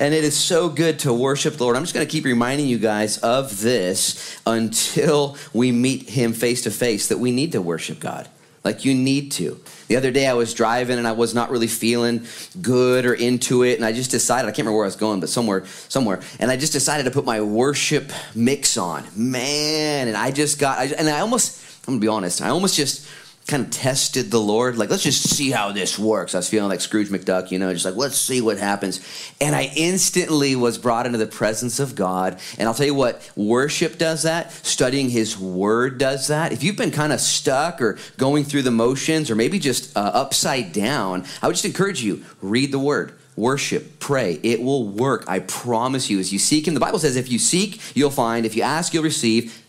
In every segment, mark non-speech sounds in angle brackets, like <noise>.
And it is so good to worship the Lord. I'm just going to keep reminding you guys of this until we meet Him face to face that we need to worship God. Like you need to. The other day I was driving and I was not really feeling good or into it. And I just decided, I can't remember where I was going, but somewhere, somewhere. And I just decided to put my worship mix on. Man, and I just got, I, and I almost, I'm going to be honest, I almost just kind of tested the Lord. Like, let's just see how this works. I was feeling like Scrooge McDuck, you know, just like, let's see what happens. And I instantly was brought into the presence of God. And I'll tell you what, worship does that. Studying His Word does that. If you've been kind of stuck or going through the motions or maybe just uh, upside down, I would just encourage you, read the Word worship, pray. It will work. I promise you. As you seek Him, the Bible says, if you seek, you'll find. If you ask, you'll receive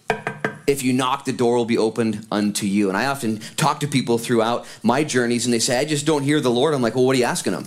if you knock, the door will be opened unto you. And I often talk to people throughout my journeys, and they say, I just don't hear the Lord. I'm like, well, what are you asking them?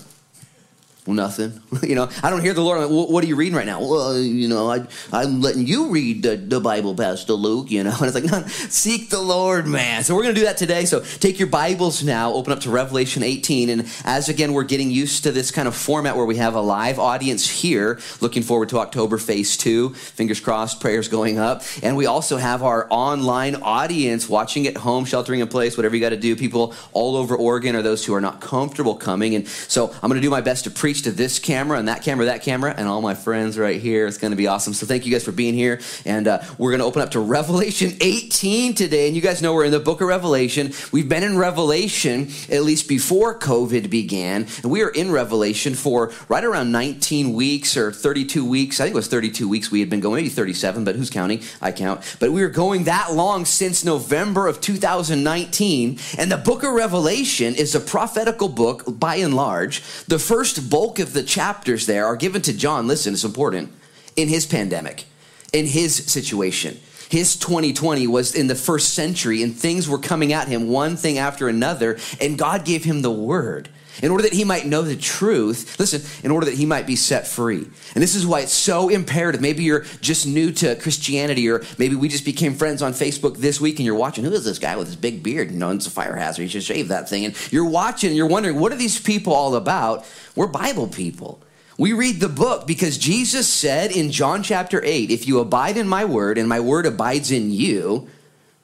Nothing. <laughs> you know, I don't hear the Lord. Like, what are you reading right now? Well, uh, you know, I, I'm letting you read the, the Bible, Pastor Luke, you know. <laughs> And it's like, no, seek the Lord, man. So we're going to do that today. So take your Bibles now, open up to Revelation 18. And as again, we're getting used to this kind of format where we have a live audience here, looking forward to October phase two. Fingers crossed, prayers going up. And we also have our online audience watching at home, sheltering in place, whatever you got to do. People all over Oregon are those who are not comfortable coming. And so I'm going to do my best to preach preach to this camera and that camera, that camera, and all my friends right here. It's going to be awesome. So thank you guys for being here. And uh, we're going to open up to Revelation 18 today. And you guys know we're in the book of Revelation. We've been in Revelation at least before COVID began. And we are in Revelation for right around 19 weeks or 32 weeks. I think it was 32 weeks we had been going, maybe 37, but who's counting? I count. But we were going that long since November of 2019. And the book of Revelation is a prophetical book by and large. The first book bulk of the chapters there are given to John, listen, it's important, in his pandemic, in his situation. His 2020 was in the first century, and things were coming at him one thing after another, and God gave him the word in order that he might know the truth. Listen, in order that he might be set free. And this is why it's so imperative. Maybe you're just new to Christianity, or maybe we just became friends on Facebook this week and you're watching, who is this guy with his big beard? You know, it's a fire hazard. You should shave that thing. And you're watching and you're wondering, what are these people all about? We're Bible people. We read the book because Jesus said in John chapter 8, if you abide in my word and my word abides in you,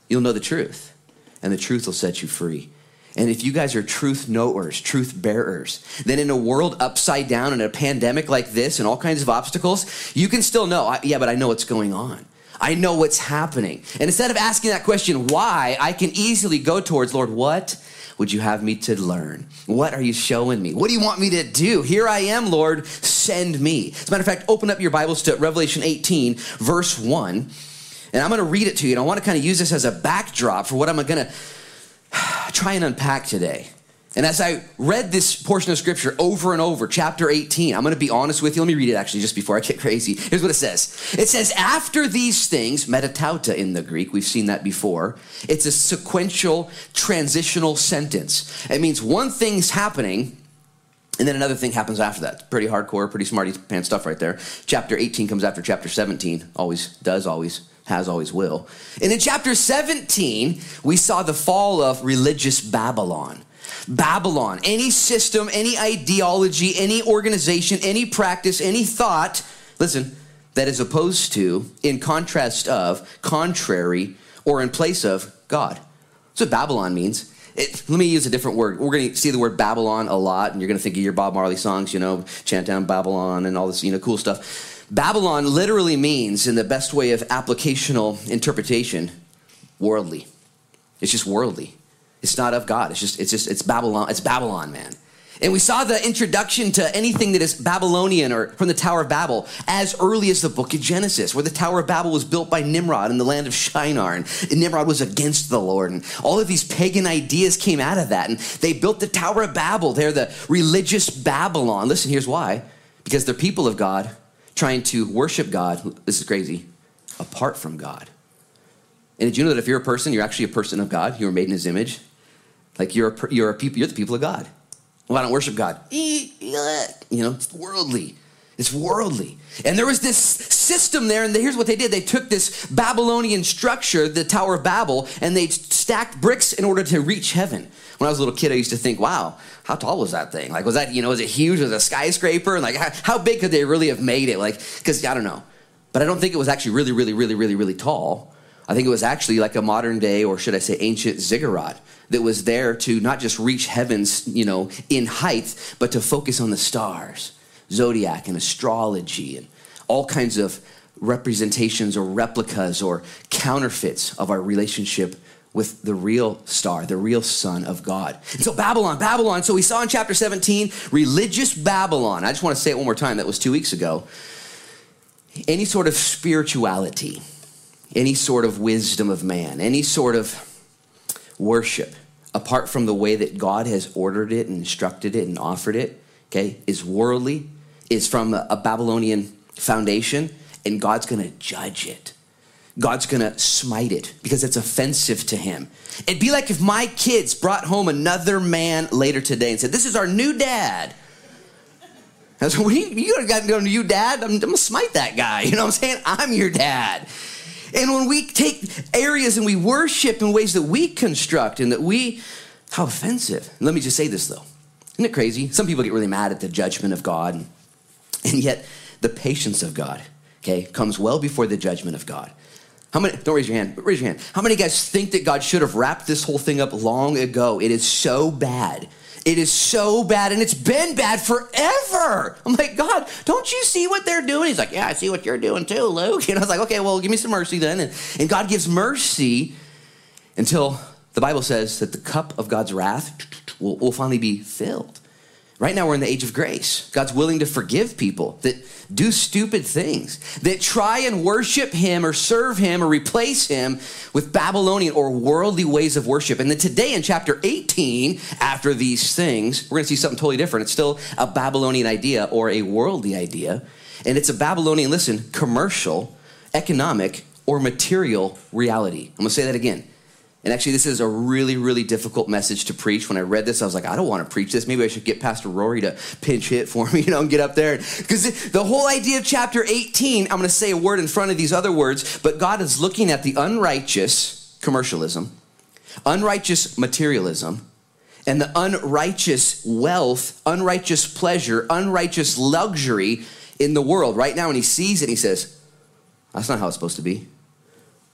you'll know the truth, and the truth will set you free. And if you guys are truth knowers, truth bearers, then in a world upside down in a pandemic like this and all kinds of obstacles, you can still know, yeah, but I know what's going on. I know what's happening. And instead of asking that question, why, I can easily go towards, Lord, what would you have me to learn? What are you showing me? What do you want me to do? Here I am, Lord, send me. As a matter of fact, open up your Bibles to Revelation 18, verse 1. And I'm going to read it to you. And I want to kind of use this as a backdrop for what I'm going to <sighs> try and unpack today. And as I read this portion of scripture over and over, chapter 18, I'm going to be honest with you. Let me read it actually just before I get crazy. Here's what it says It says, After these things, metatauta in the Greek, we've seen that before. It's a sequential transitional sentence. It means one thing's happening, and then another thing happens after that. Pretty hardcore, pretty smarty pants stuff right there. Chapter 18 comes after chapter 17, always does, always has, always will. And in chapter 17, we saw the fall of religious Babylon. Babylon, any system, any ideology, any organization, any practice, any thought, listen, that is opposed to, in contrast of, contrary, or in place of God. That's what Babylon means. It, let me use a different word. We're going to see the word Babylon a lot, and you're going to think of your Bob Marley songs, you know, chant down Babylon and all this, you know, cool stuff. Babylon literally means, in the best way of applicational interpretation, worldly. It's just worldly. It's not of God. It's just, it's just, it's Babylon. It's Babylon, man. And we saw the introduction to anything that is Babylonian or from the Tower of Babel as early as the book of Genesis, where the Tower of Babel was built by Nimrod in the land of Shinar. And Nimrod was against the Lord. And all of these pagan ideas came out of that. And they built the Tower of Babel. They're the religious Babylon. Listen, here's why because they're people of God trying to worship God, this is crazy, apart from God. And did you know that if you're a person, you're actually a person of God? You were made in his image. Like you're a, you're a people, you're the people of God. Well, I don't worship God. You know, it's worldly. It's worldly. And there was this system there, and here's what they did. They took this Babylonian structure, the Tower of Babel, and they stacked bricks in order to reach heaven. When I was a little kid, I used to think, wow, how tall was that thing? Like, was that, you know, was it huge? Was it a skyscraper? And like, how, how big could they really have made it? Like, because I don't know. But I don't think it was actually really, really, really, really, really tall. I think it was actually like a modern day, or should I say ancient ziggurat that was there to not just reach heavens, you know, in height, but to focus on the stars zodiac and astrology and all kinds of representations or replicas or counterfeits of our relationship with the real star, the real Son of God. And so, Babylon, Babylon. So, we saw in chapter 17, religious Babylon. I just want to say it one more time. That was two weeks ago. Any sort of spirituality, any sort of wisdom of man, any sort of worship, apart from the way that God has ordered it and instructed it and offered it, okay, is worldly is from a, Babylonian foundation, and God's going to judge it. God's going to smite it because it's offensive to him. It'd be like if my kids brought home another man later today and said, This is our new dad. I was like, you, got to go to you, dad? I'm, I'm going to smite that guy. <laughs> You know what I'm saying? I'm your dad. And when we take areas and we worship in ways that we construct and that we, how offensive. Let me just say this though. Isn't it crazy? Some people get really mad at the judgment of God. And yet, the patience of God, okay, comes well before the judgment of God. How many, don't raise your hand, raise your hand. How many guys think that God should have wrapped this whole thing up long ago? It is so bad. It is so bad, and it's been bad forever. I'm like, God, don't you see what they're doing? He's like, Yeah, I see what you're doing too, Luke. <laughs> And I was like, Okay, well, give me some mercy then. And, and God gives mercy until the Bible says that the cup of God's wrath will, will finally be filled. Right now, we're in the age of grace. God's willing to forgive people that do stupid things, that try and worship Him or serve Him or replace Him with Babylonian or worldly ways of worship. And then today, in chapter 18, after these things, we're going to see something totally different. It's still a Babylonian idea or a worldly idea. And it's a Babylonian, listen, commercial, economic, or material reality. I'm going to say that again. And actually, this is a really, really difficult message to preach. When I read this, I was like, I don't want to preach this. Maybe I should get Pastor Rory to pinch hit for me, <laughs> you know, and get up there. Because the whole idea of chapter 18, I'm going to say a word in front of these other words, but God is looking at the unrighteous commercialism, unrighteous materialism, and the unrighteous wealth, unrighteous pleasure, unrighteous luxury in the world right now. And he sees it, he says, That's not how it's supposed to be.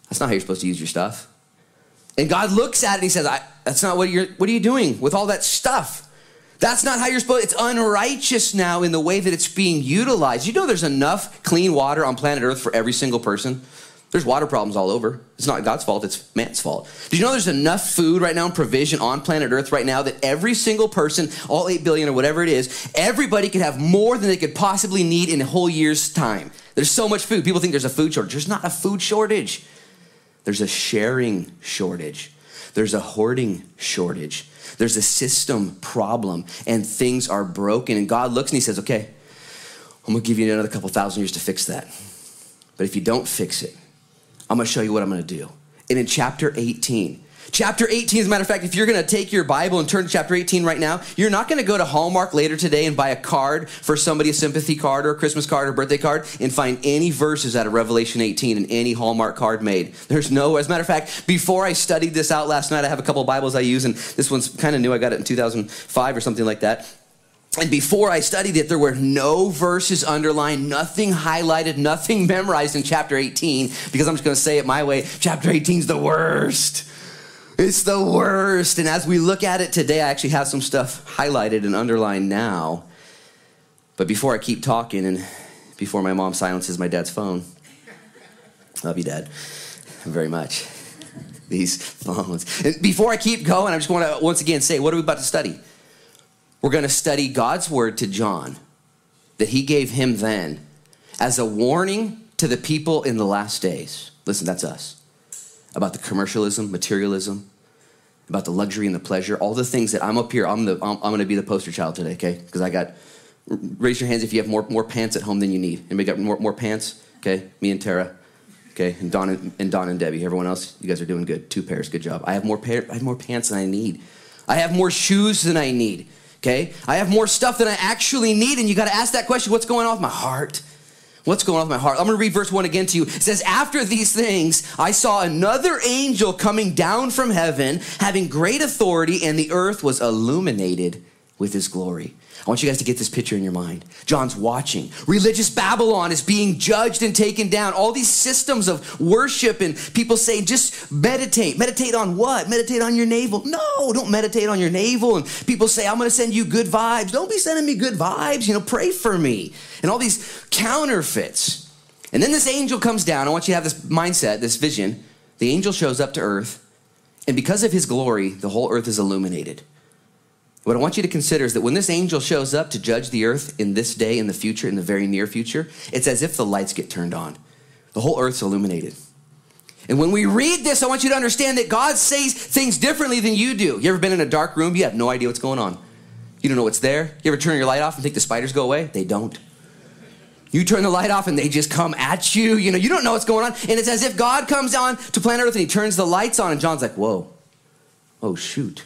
That's not how you're supposed to use your stuff. And God looks at it and he says, That's not what you're, what are you doing with all that stuff? That's not how you're supposed It's unrighteous now in the way that it's being utilized. You know there's enough clean water on planet Earth for every single person? There's water problems all over. It's not God's fault, it's man's fault. Did you know there's enough food right now and provision on planet Earth right now that every single person, all 8 billion or whatever it is, everybody could have more than they could possibly need in a whole year's time? There's so much food. People think there's a food shortage. There's not a food shortage. There's a sharing shortage. There's a hoarding shortage. There's a system problem, and things are broken. And God looks and He says, Okay, I'm gonna give you another couple thousand years to fix that. But if you don't fix it, I'm gonna show you what I'm gonna do. And in chapter 18, Chapter 18, as a matter of fact, if you're going to take your Bible and turn to chapter 18 right now, you're not going to go to Hallmark later today and buy a card for somebody, a sympathy card or a Christmas card or birthday card, and find any verses out of Revelation 18 in any Hallmark card made. There's no, as a matter of fact, before I studied this out last night, I have a couple Bibles I use, and this one's kind of new. I got it in 2005 or something like that. And before I studied it, there were no verses underlined, nothing highlighted, nothing memorized in chapter 18, because I'm just going to say it my way. Chapter 18 is the worst. It's the worst. And as we look at it today, I actually have some stuff highlighted and underlined now. But before I keep talking and before my mom silences my dad's phone, love you, Dad, very much. These phones. And before I keep going, I just want to once again say, what are we about to study? We're going to study God's word to John that he gave him then as a warning to the people in the last days. Listen, that's us about the commercialism, materialism, about the luxury and the pleasure, all the things that I'm up here, I'm, the, I'm, I'm going to be the poster child today, okay? Because I got, raise your hands if you have more, more pants at home than you need. Anybody got more, more pants? Okay, me and Tara. Okay, and Don and, and Don and Debbie. Everyone else, you guys are doing good. Two pairs, good job. I have more pair, I have more pants than I need. I have more shoes than I need. Okay? I have more stuff than I actually need, and you got to ask that question what's going on with my heart? What's going on with my heart? I'm going to read verse 1 again to you. It says, After these things, I saw another angel coming down from heaven, having great authority, and the earth was illuminated with his glory. I want you guys to get this picture in your mind. John's watching. Religious Babylon is being judged and taken down. All these systems of worship and people say, just meditate. Meditate on what? Meditate on your navel. No, don't meditate on your navel. And people say, I'm going to send you good vibes. Don't be sending me good vibes. You know, pray for me. And all these counterfeits. And then this angel comes down. I want you to have this mindset, this vision. The angel shows up to earth. And because of his glory, the whole earth is illuminated. What I want you to consider is that when this angel shows up to judge the earth in this day, in the future, in the very near future, it's as if the lights get turned on. The whole earth's illuminated. And when we read this, I want you to understand that God says things differently than you do. You ever been in a dark room? You have no idea what's going on. You don't know what's there. You ever turn your light off and think the spiders go away? They don't. You turn the light off and they just come at you. You know, you don't know what's going on. And it's as if God comes on to planet Earth and he turns the lights on, and John's like, whoa, oh, shoot,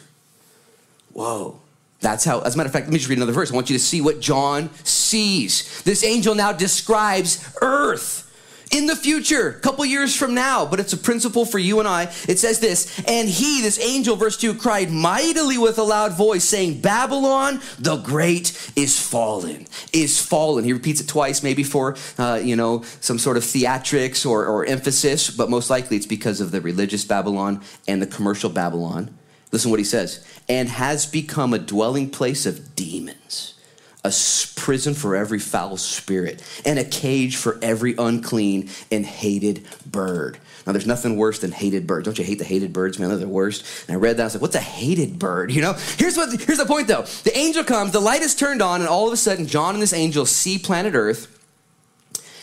whoa. That's how, as a matter of fact, let me just read another verse. I want you to see what John sees. This angel now describes earth in the future, a couple years from now, but it's a principle for you and I. It says this, and he, this angel, verse 2, cried mightily with a loud voice, saying, Babylon the great is fallen, is fallen. He repeats it twice, maybe for, uh, you know, some sort of theatrics or, or emphasis, but most likely it's because of the religious Babylon and the commercial Babylon. Listen what he says. And has become a dwelling place of demons, a prison for every foul spirit, and a cage for every unclean and hated bird. Now, there's nothing worse than hated birds. Don't you hate the hated birds, man? They're the worst. And I read that. I was like, what's a hated bird? <laughs> You know? Here's, what, here's the point, though. The angel comes, the light is turned on, and all of a sudden, John and this angel see planet Earth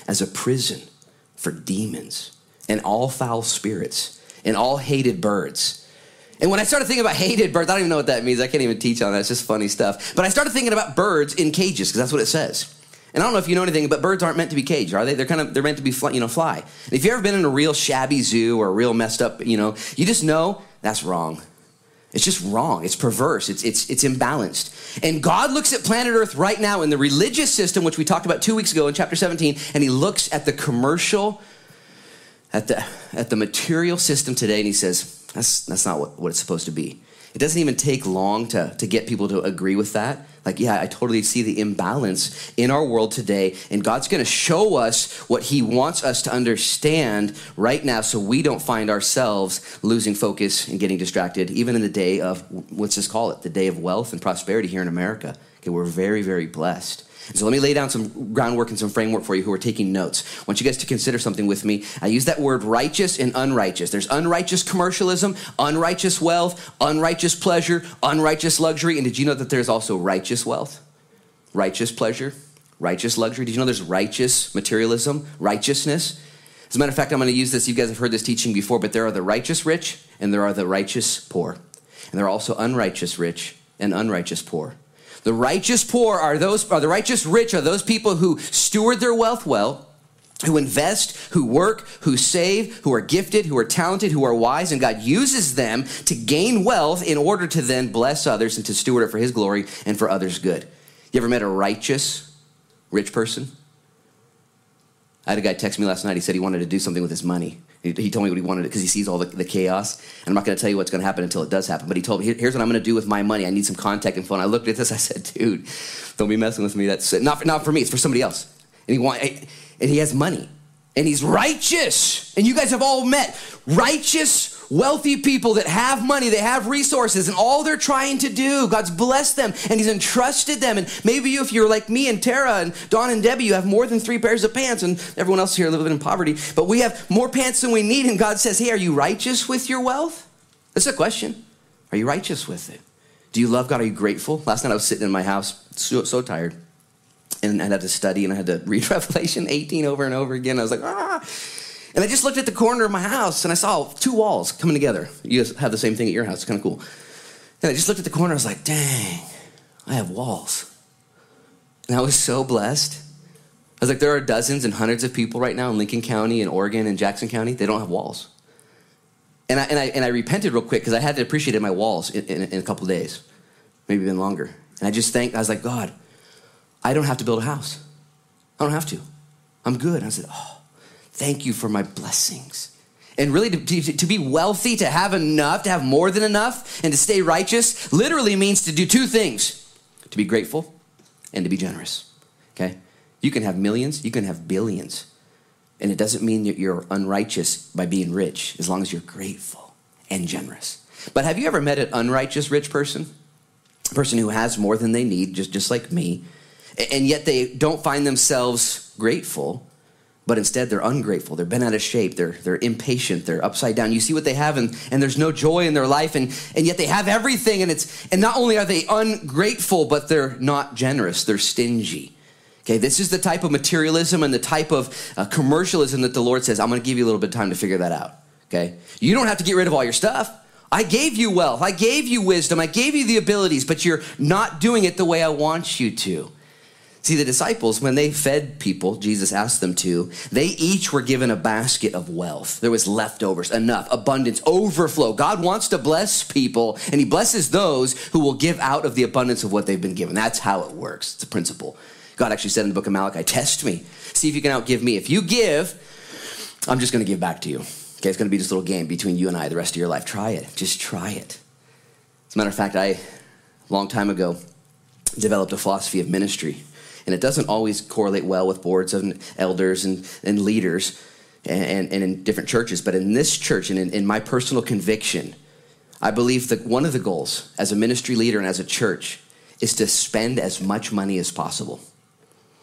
as a prison for demons and all foul spirits and all hated birds. And when I started thinking about hated birds, I don't even know what that means. I can't even teach on that. It's just funny stuff. But I started thinking about birds in cages because that's what it says. And I don't know if you know anything, but birds aren't meant to be caged, are they? They're kind of they're meant to be you know fly. And if you've ever been in a real shabby zoo or a real messed up, you know, you just know that's wrong. It's just wrong. It's perverse. It's, it's, it's imbalanced. And God looks at planet Earth right now in the religious system, which we talked about two weeks ago in chapter 17, and he looks at the commercial, at the, at the material system today, and he says, that's, that's not what, what it's supposed to be. It doesn't even take long to, to get people to agree with that. Like, yeah, I totally see the imbalance in our world today, and God's gonna show us what He wants us to understand right now so we don't find ourselves losing focus and getting distracted, even in the day of, let's just call it, the day of wealth and prosperity here in America. Okay, we're very, very blessed. So let me lay down some groundwork and some framework for you who are taking notes. I want you guys to consider something with me. I use that word righteous and unrighteous. There's unrighteous commercialism, unrighteous wealth, unrighteous pleasure, unrighteous luxury. And did you know that there's also righteous wealth, righteous pleasure, righteous luxury? Did you know there's righteous materialism, righteousness? As a matter of fact, I'm going to use this. You guys have heard this teaching before, but there are the righteous rich and there are the righteous poor. And there are also unrighteous rich and unrighteous poor. The righteous poor are those, are the righteous rich are those people who steward their wealth well, who invest, who work, who save, who are gifted, who are talented, who are wise, and God uses them to gain wealth in order to then bless others and to steward it for His glory and for others' good. You ever met a righteous rich person? I had a guy text me last night. He said he wanted to do something with his money. He, he told me what he wanted because he sees all the, the, chaos. And I'm not going to tell you what's going to happen until it does happen. But he told me, here's what I'm going to do with my money. I need some contact info. And I looked at this. <laughs> I said, dude, don't be messing with me. That's not for, not for me. It's for somebody else. And he want, and he has money. And he's righteous. And you guys have all met righteous wealthy people that have money, they have resources, and all they're trying to do, God's blessed them and He's entrusted them. And maybe you, if you're like me and Tara and Don and Debbie, you have more than three pairs of pants, and everyone else here living in poverty, but we have more pants than we need. And God says, Hey, are you righteous with your wealth? That's a question. Are you righteous with it? Do you love God? Are you grateful? Last night I was sitting in my house, so, so tired. And I had to study and I had to <laughs> read Revelation 18 over and over again. I was like, ah. And I just looked at the corner of my house and I saw two walls coming together. You guys have the same thing at your house. It's kind of cool. And I just looked at the corner. I was like, dang, I have walls. And I was so blessed. I was like, there are dozens and hundreds of people right now in Lincoln County and Oregon and Jackson County. They don't have walls. And I, and I, and I repented real quick because I had to appreciate my walls in, in, in a couple days, maybe even longer. And I just thanked, I was like, God, I don't have to build a house. I don't have to. I'm good. I said, Oh, thank you for my blessings. And really, to, to, to, be wealthy, to have enough, to have more than enough, and to stay righteous literally means to do two things to be grateful and to be generous. Okay? You can have millions, you can have billions. And it doesn't mean that you're unrighteous by being rich, as long as you're grateful and generous. But have you ever met an unrighteous rich person? A person who has more than they need, just, just like me, and yet they don't find themselves grateful, but instead they're ungrateful. They're bent out of shape. They're, they're impatient. They're upside down. You see what they have, and, and there's no joy in their life, and, and yet they have everything. And, it's, and not only are they ungrateful, but they're not generous. They're stingy. Okay, this is the type of materialism and the type of uh, commercialism that the Lord says, I'm going to give you a little bit of time to figure that out. Okay? You don't have to get rid of all your stuff. I gave you wealth. I gave you wisdom. I gave you the abilities, but you're not doing it the way I want you to. See, the disciples, when they fed people, Jesus asked them to, they each were given a basket of wealth. There was leftovers, enough, abundance, overflow. God wants to bless people, and He blesses those who will give out of the abundance of what they've been given. That's how it works. It's a principle. God actually said in the book of Malachi, test me. See if you can outgive me. If you give, I'm just going to give back to you. Okay, it's going to be this little game between you and I the rest of your life. Try it. Just try it. As a matter of fact, I, a long time ago, developed a philosophy of ministry. And it doesn't always correlate well with boards and elders and, and leaders and, and in different churches. But in this church and in, in my personal conviction, I believe that one of the goals as a ministry leader and as a church is to spend as much money as possible.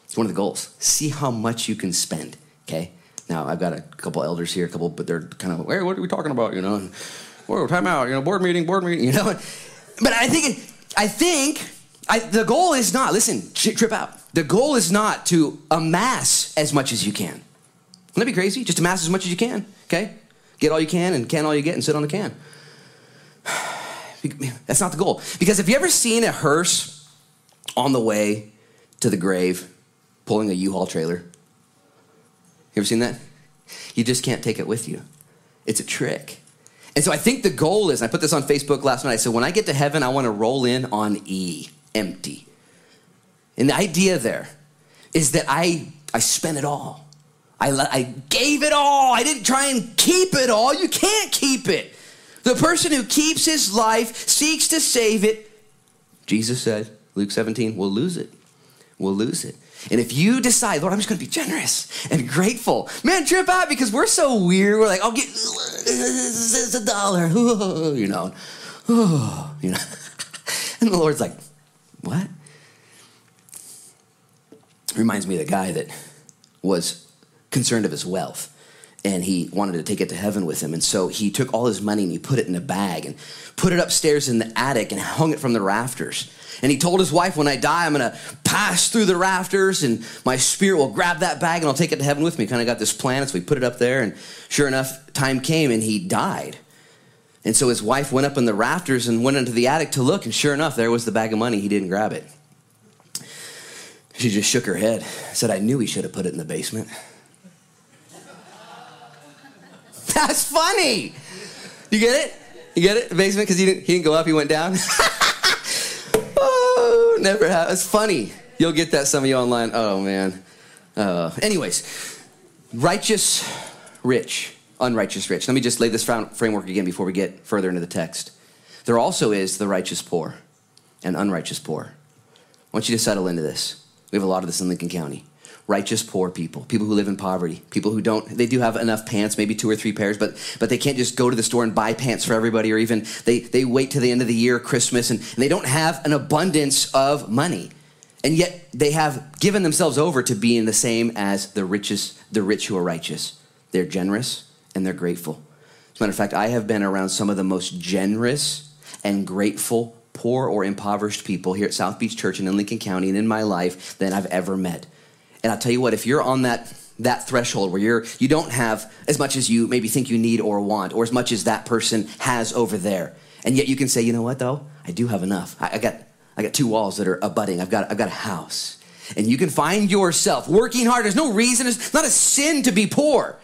It's one of the goals. See how much you can spend, okay? Now, I've got a couple elders here, a couple, but they're kind of, hey, what are we talking about, you know? Whoa, time out, you know, board meeting, board meeting, <laughs> you know? But I think, I think I, the goal is not, listen, trip out. The goal is not to amass as much as you can. Wouldn't that be crazy? Just amass as much as you can, okay? Get all you can and can all you get and sit on the can. <sighs> That's not the goal. Because have you ever seen a hearse on the way to the grave? pulling a U-Haul trailer. You ever seen that? You just can't take it with you. It's a trick. And so I think the goal is, I put this on Facebook last night. I said, when I get to heaven, I want to roll in on E, empty. And the idea there is that I, I spent it all. I, I gave it all. I didn't try and keep it all. You can't keep it. The person who keeps his life, seeks to save it, Jesus said, Luke 17, will lose it. We'll lose it. And if you decide, Lord, I'm just going to be generous and grateful, man, trip out because we're so weird. We're like, I'll get <laughs> a dollar, <laughs> you know, <sighs> you know. <laughs> And the Lord's like, what? Reminds me of the guy that was concerned of his wealth and he wanted to take it to heaven with him. And so he took all his money and he put it in a bag and put it upstairs in the attic and hung it from the rafters. And he told his wife, When I die, I'm going to pass through the rafters and my spirit will grab that bag and I'll take it to heaven with me. Kind of got this plan. So we put it up there. And sure enough, time came and he died. And so his wife went up in the rafters and went into the attic to look. And sure enough, there was the bag of money. He didn't grab it. She just shook her head, said, I knew he should have put it in the basement. <laughs> That's funny. You get it? You get it? The basement because he didn't, he didn't go up, he went down. <laughs> oh, never have. It's funny. You'll get that some of you online. Oh man. Uh, anyways, righteous, rich, unrighteous, rich. Let me just lay this framework again before we get further into the text. There also is the righteous poor and unrighteous poor. I want you to settle into this. We have a lot of this in Lincoln County righteous poor people, people who live in poverty, people who don't, they do have enough pants, maybe two or three pairs, but, but they can't just go to the store and buy pants for everybody, or even they, they wait to the end of the year, Christmas, and, and they don't have an abundance of money. And yet they have given themselves over to being the same as the richest, the rich who are righteous. They're generous and they're grateful. As a matter of fact, I have been around some of the most generous and grateful poor or impoverished people here at South Beach Church and in Lincoln County and in my life than I've ever met. And I'll tell you what, if you're on that that threshold where you're you don't have as much as you maybe think you need or want, or as much as that person has over there, and yet you can say, you know what though, I do have enough. I, I got I got two walls that are abutting. I've got I've got a house, and you can find yourself working hard. There's no reason. It's not a sin to be poor.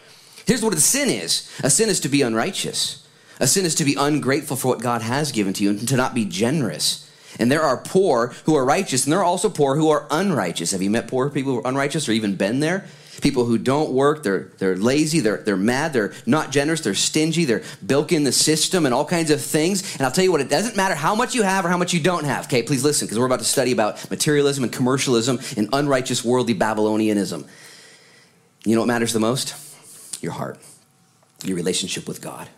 Here's what a sin is: a sin is to be unrighteous. A sin is to be ungrateful for what God has given to you and to not be generous. And there are poor who are righteous, and there are also poor who are unrighteous. Have you met poor people who are unrighteous or even been there? People who don't work, they're, they're lazy, they're, they're mad, they're not generous, they're stingy, they're bilking the system and all kinds of things. And I'll tell you what, it doesn't matter how much you have or how much you don't have. Okay, please listen, because we're about to study about materialism and commercialism and unrighteous worldly Babylonianism. You know what matters the most? Your heart, your relationship with God.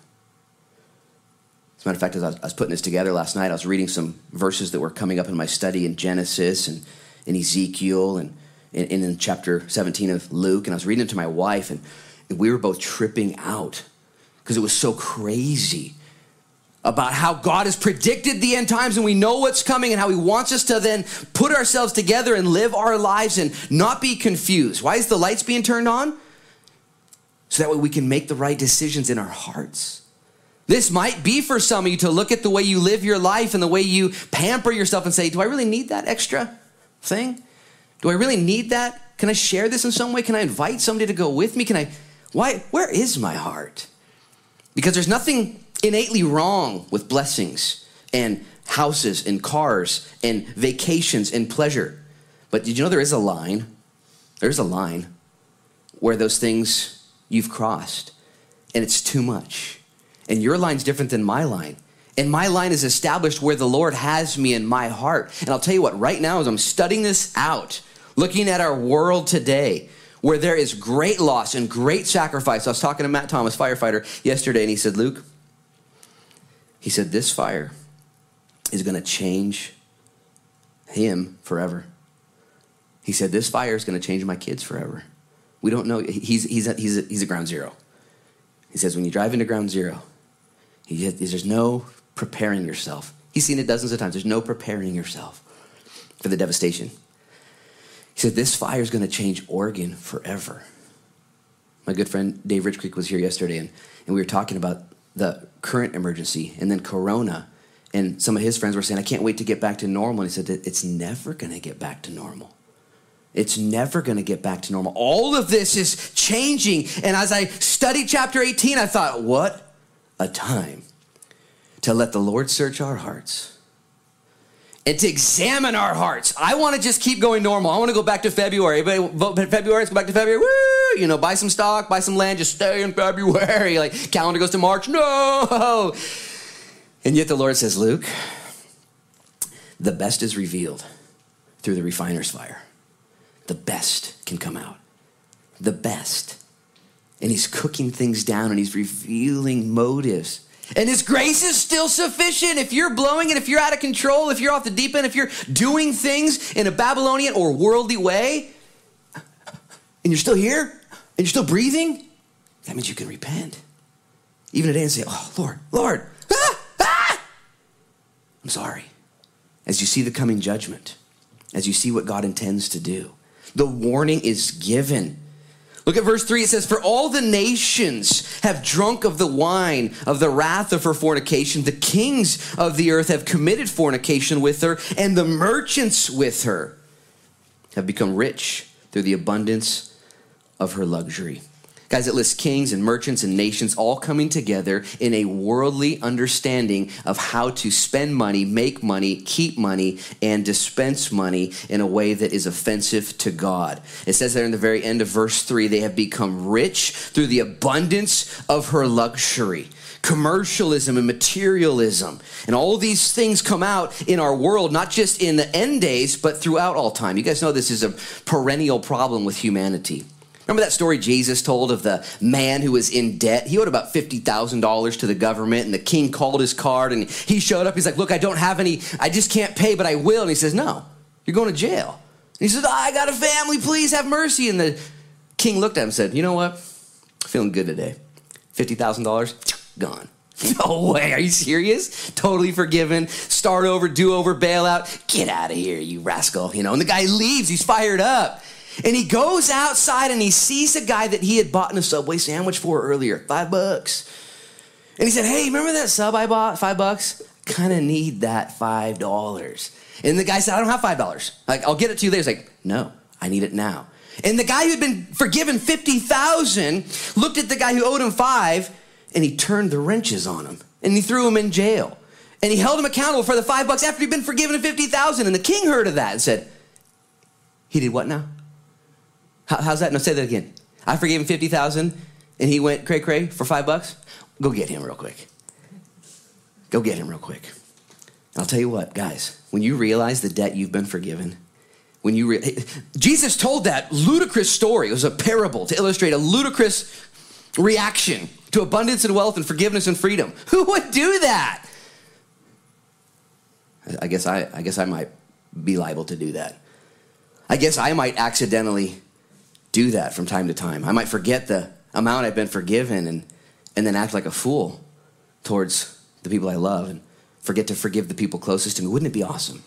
As a matter of fact, as I was, I was putting this together last night, I was reading some verses that were coming up in my study in Genesis and in Ezekiel and in, chapter 17 of Luke. And I was reading it to my wife, and, and we were both tripping out because it was so crazy about how God has predicted the end times and we know what's coming and how He wants us to then put ourselves together and live our lives and not be confused. Why is the lights being turned on? So that way we can make the right decisions in our hearts. This might be for some of you to look at the way you live your life and the way you pamper yourself and say, Do I really need that extra thing? Do I really need that? Can I share this in some way? Can I invite somebody to go with me? Can I? Why? Where is my heart? Because there's nothing innately wrong with blessings and houses and cars and vacations and pleasure. But did you know there is a line? There's a line where those things you've crossed and it's too much and your line's different than my line. And my line is established where the Lord has me in my heart. And I'll tell you what, right now, as I'm studying this out, looking at our world today, where there is great loss and great sacrifice. I was talking to Matt Thomas, firefighter, yesterday, and he said, Luke, he said, this fire is going to change him forever. He said, this fire is going to change my kids forever. We don't know. He's, he's, a, he's, a, he's a ground zero. He says, when you drive into ground zero, there's no preparing yourself. He's seen it dozens of times. There's no preparing yourself for the devastation. He said, This fire is going to change Oregon forever. My good friend Dave Rich Creek was here yesterday, and, and we were talking about the current emergency and then Corona. And some of his friends were saying, I can't wait to get back to normal. And he said, It's never going to get back to normal. It's never going to get back to normal. All of this is changing. And as I studied chapter 18, I thought, what a time to let the Lord search our hearts and to examine our hearts. I want to just keep going normal. I want to go back to February. Everybody vote February, let's go back to February. Woo! You know, buy some stock, buy some land, just stay in February. <laughs> Like calendar goes to March. No. And yet the Lord says, Luke, the best is revealed through the refiner's fire. The best can come out. The best and he's cooking things down and he's revealing motives. And his grace is still sufficient. If you're blowing it, if you're out of control, if you're off the deep end, if you're doing things in a Babylonian or worldly way, and you're still here, and you're still breathing, that means you can repent. Even today and say, Oh, Lord, Lord, ah, ah, I'm sorry. As you see the coming judgment, as you see what God intends to do, the warning is given. Look at verse 3. It says, For all the nations have drunk of the wine of the wrath of her fornication. The kings of the earth have committed fornication with her, and the merchants with her have become rich through the abundance of her luxury. Guys, it lists kings and merchants and nations all coming together in a worldly understanding of how to spend money, make money, keep money, and dispense money in a way that is offensive to God. It says there in the very end of verse 3 they have become rich through the abundance of her luxury commercialism and materialism. And all these things come out in our world, not just in the end days, but throughout all time. You guys know this is a perennial problem with humanity. Remember that story Jesus told of the man who was in debt? He owed about $50,000 to the government, and the king called his card, and he showed up. He's like, Look, I don't have any, I just can't pay, but I will. And he says, No, you're going to jail. And he says, I got a family, please have mercy. And the king looked at him and said, You know what? Feeling good today. $50,000, gone. <laughs> No way. Are you serious? Totally forgiven. Start over, do over, bailout. Get out of here, you rascal. You know, and the guy leaves. He's fired up. And he goes outside and he sees a guy that he had bought in a Subway sandwich for earlier, five bucks. And he said, Hey, remember that sub I bought, five bucks? Kind of need that five dollars. And the guy said, I don't have five dollars. Like, I'll get it to you later. He's like, No, I need it now. And the guy who'd been forgiven 50,000 looked at the guy who owed him five and he turned the wrenches on him and he threw him in jail. And he held him accountable for the five bucks after he'd been forgiven 50,000. And the king heard of that and said, He did what now? How, how's that? No, say that again. I forgave him 50,000 and he went cray cray for five bucks. Go get him real quick. Go get him real quick. I'll tell you what, guys, when you realize the debt you've been forgiven, when you re- Jesus told that ludicrous story. It was a parable to illustrate a ludicrous reaction to abundance and wealth and forgiveness and freedom. <laughs> Who would do that? I guess I, I guess I might be liable to do that. I guess I might accidentally do that from time to time. I might forget the amount I've been forgiven and, and then act like a fool towards the people I love and forget to forgive the people closest to me. Wouldn't it be awesome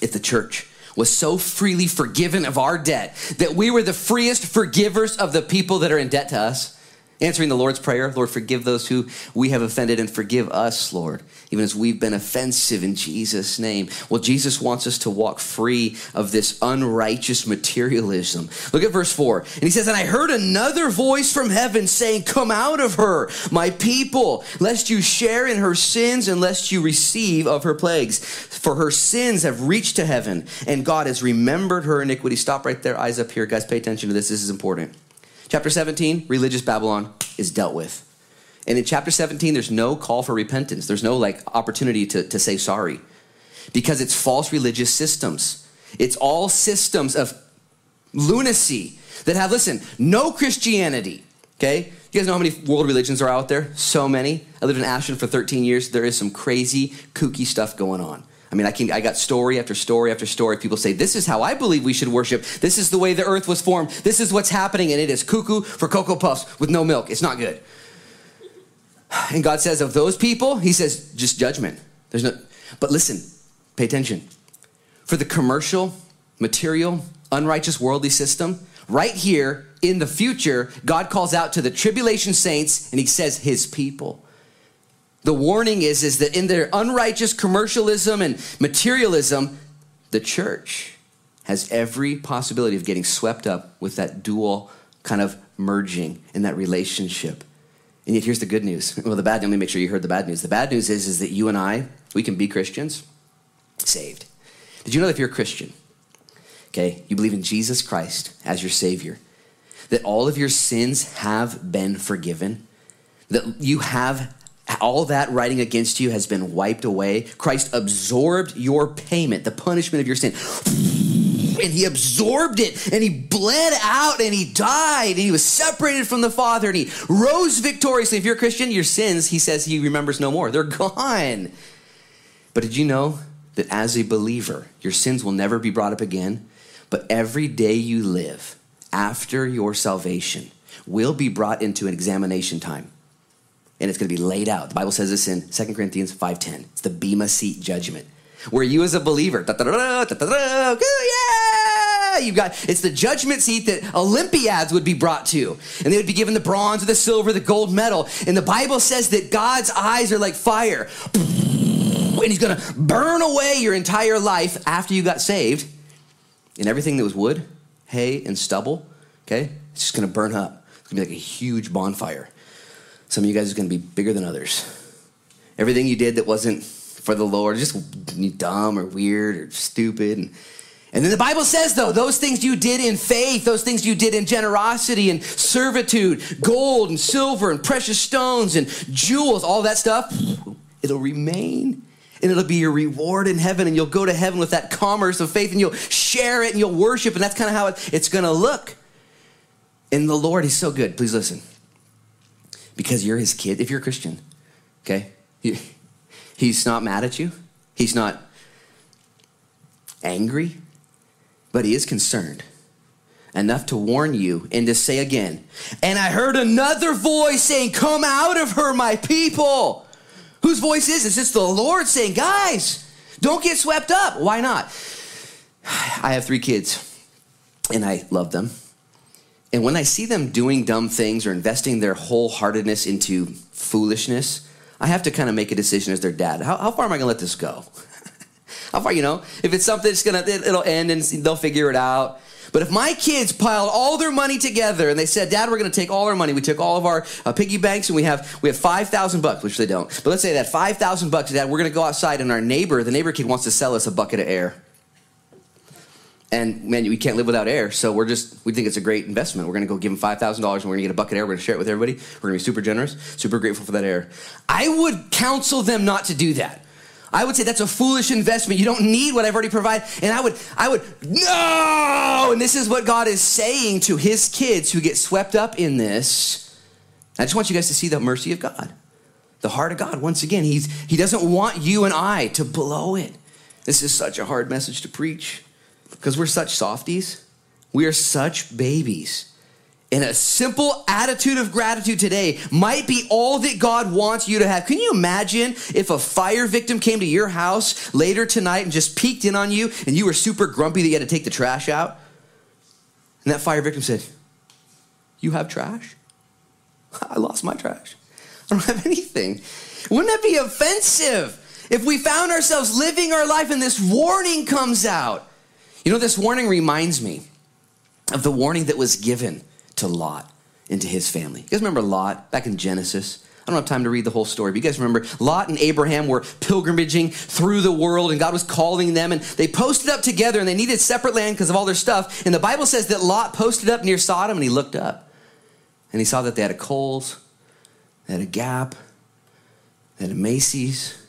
if the church was so freely forgiven of our debt that we were the freest forgivers of the people that are in debt to us? Answering the Lord's Prayer, Lord, forgive those who we have offended and forgive us, Lord, even as we've been offensive in Jesus' name. Well, Jesus wants us to walk free of this unrighteous materialism. Look at verse 4. And he says, And I heard another voice from heaven saying, Come out of her, my people, lest you share in her sins and lest you receive of her plagues. For her sins have reached to heaven, and God has remembered her iniquity. Stop right there, eyes up here. Guys, pay attention to this. This is important. Chapter 17, religious Babylon is dealt with. And in chapter 17, there's no call for repentance. There's no like opportunity to, to say sorry because it's false religious systems. It's all systems of lunacy that have, listen, no Christianity. Okay? You guys know how many world religions are out there? So many. I lived in Ashland for 13 years. There is some crazy, kooky stuff going on. I mean, I can I got story after story after story. People say, This is how I believe we should worship. This is the way the earth was formed. This is what's happening, and it is cuckoo for Cocoa Puffs with no milk. It's not good. <sighs> And God says, of those people, He says, just judgment. There's no but listen, pay attention. For the commercial, material, unrighteous worldly system, right here in the future, God calls out to the tribulation saints and he says his people. The warning is, is that in their unrighteous commercialism and materialism, the church has every possibility of getting swept up with that dual kind of merging in that relationship. And yet here's the good news. <laughs> Well, the bad, news, let me make sure you heard the bad news. The bad news is, is that you and I, we can be Christians, saved. Did you know that if you're a Christian, okay, you believe in Jesus Christ as your Savior, that all of your sins have been forgiven, that you have all that writing against you has been wiped away. Christ absorbed your payment, the punishment of your sin. And he absorbed it and he bled out and he died and he was separated from the Father and he rose victoriously. If you're a Christian, your sins, he says he remembers no more. They're gone. But did you know that as a believer, your sins will never be brought up again? But every day you live after your salvation will be brought into an examination time and it's going to be laid out. The Bible says this in 2 Corinthians 5.10. It's the Bema Seat judgment. Where you as a believer, yeah, you've got, it's the judgment seat that Olympiads would be brought to. And they would be given the bronze or the silver, the gold medal. And the Bible says that God's eyes are like fire. And he's going to burn away your entire life after you got saved. And everything that was wood, hay, and stubble, okay, it's just going to burn up. It's going to be like a huge bonfire. Some of you guys are going to be bigger than others. Everything you did that wasn't for the Lord, just dumb or weird or stupid. And, and then the Bible says, though, those things you did in faith, those things you did in generosity and servitude, gold and silver and precious stones and jewels, all that stuff, it'll remain and it'll be your reward in heaven. And you'll go to heaven with that commerce of faith and you'll share it and you'll worship. And that's kind of how it, it's going to look. And the lord is so good. Please listen because you're his kid if you're a christian okay he's not mad at you he's not angry but he is concerned enough to warn you and to say again and i heard another voice saying come out of her my people Whose voice is this? It's the Lord saying, guys, don't get swept up. Why not? <sighs> I have three kids and I love them. And when I see them doing dumb things or investing their wholeheartedness into foolishness, I have to kind of make a decision as their dad. How, how far am I going to let this go? <laughs> how far, you know? If it's something that's going to, it'll end and they'll figure it out. But if my kids piled all their money together and they said, "Dad, we're going to take all our money. We took all of our uh, piggy banks and we have we have five thousand bucks, which they don't. But let's say that five thousand bucks, Dad, we're going to go outside and our neighbor, the neighbor kid, wants to sell us a bucket of air. And man, we can't live without air, so we're just we think it's a great investment. We're to go give him five thousand dollars, and we're to get a bucket of air. We're to share it with everybody. We're to be super generous, super grateful for that air. I would counsel them not to do that. I would say that's a foolish investment. You don't need what I've already provided. And I would, I would, no! And this is what God is saying to his kids who get swept up in this. I just want you guys to see the mercy of God, the heart of God. Once again, he's, he doesn't want you and I to blow it. This is such a hard message to preach because we're such softies. We are such babies. And a simple attitude of gratitude today might be all that God wants you to have. Can you imagine if a fire victim came to your house later tonight and just peeked in on you and you were super grumpy that you had to take the trash out? And that fire victim said, You have trash? <laughs> I lost my trash. I don't have anything. Wouldn't that be offensive if we found ourselves living our life and this warning comes out? You know, this warning reminds me of the warning that was given to Lot and to his family. You guys remember Lot back in Genesis? I don't have time to read the whole story, but you guys remember Lot and Abraham were pilgrimaging through the world and God was calling them and they posted up together and they needed separate land because of all their stuff. And the Bible says that Lot posted up near Sodom and he looked up and he saw that they had a Kohl's, they had a Gap, they had a Macy's,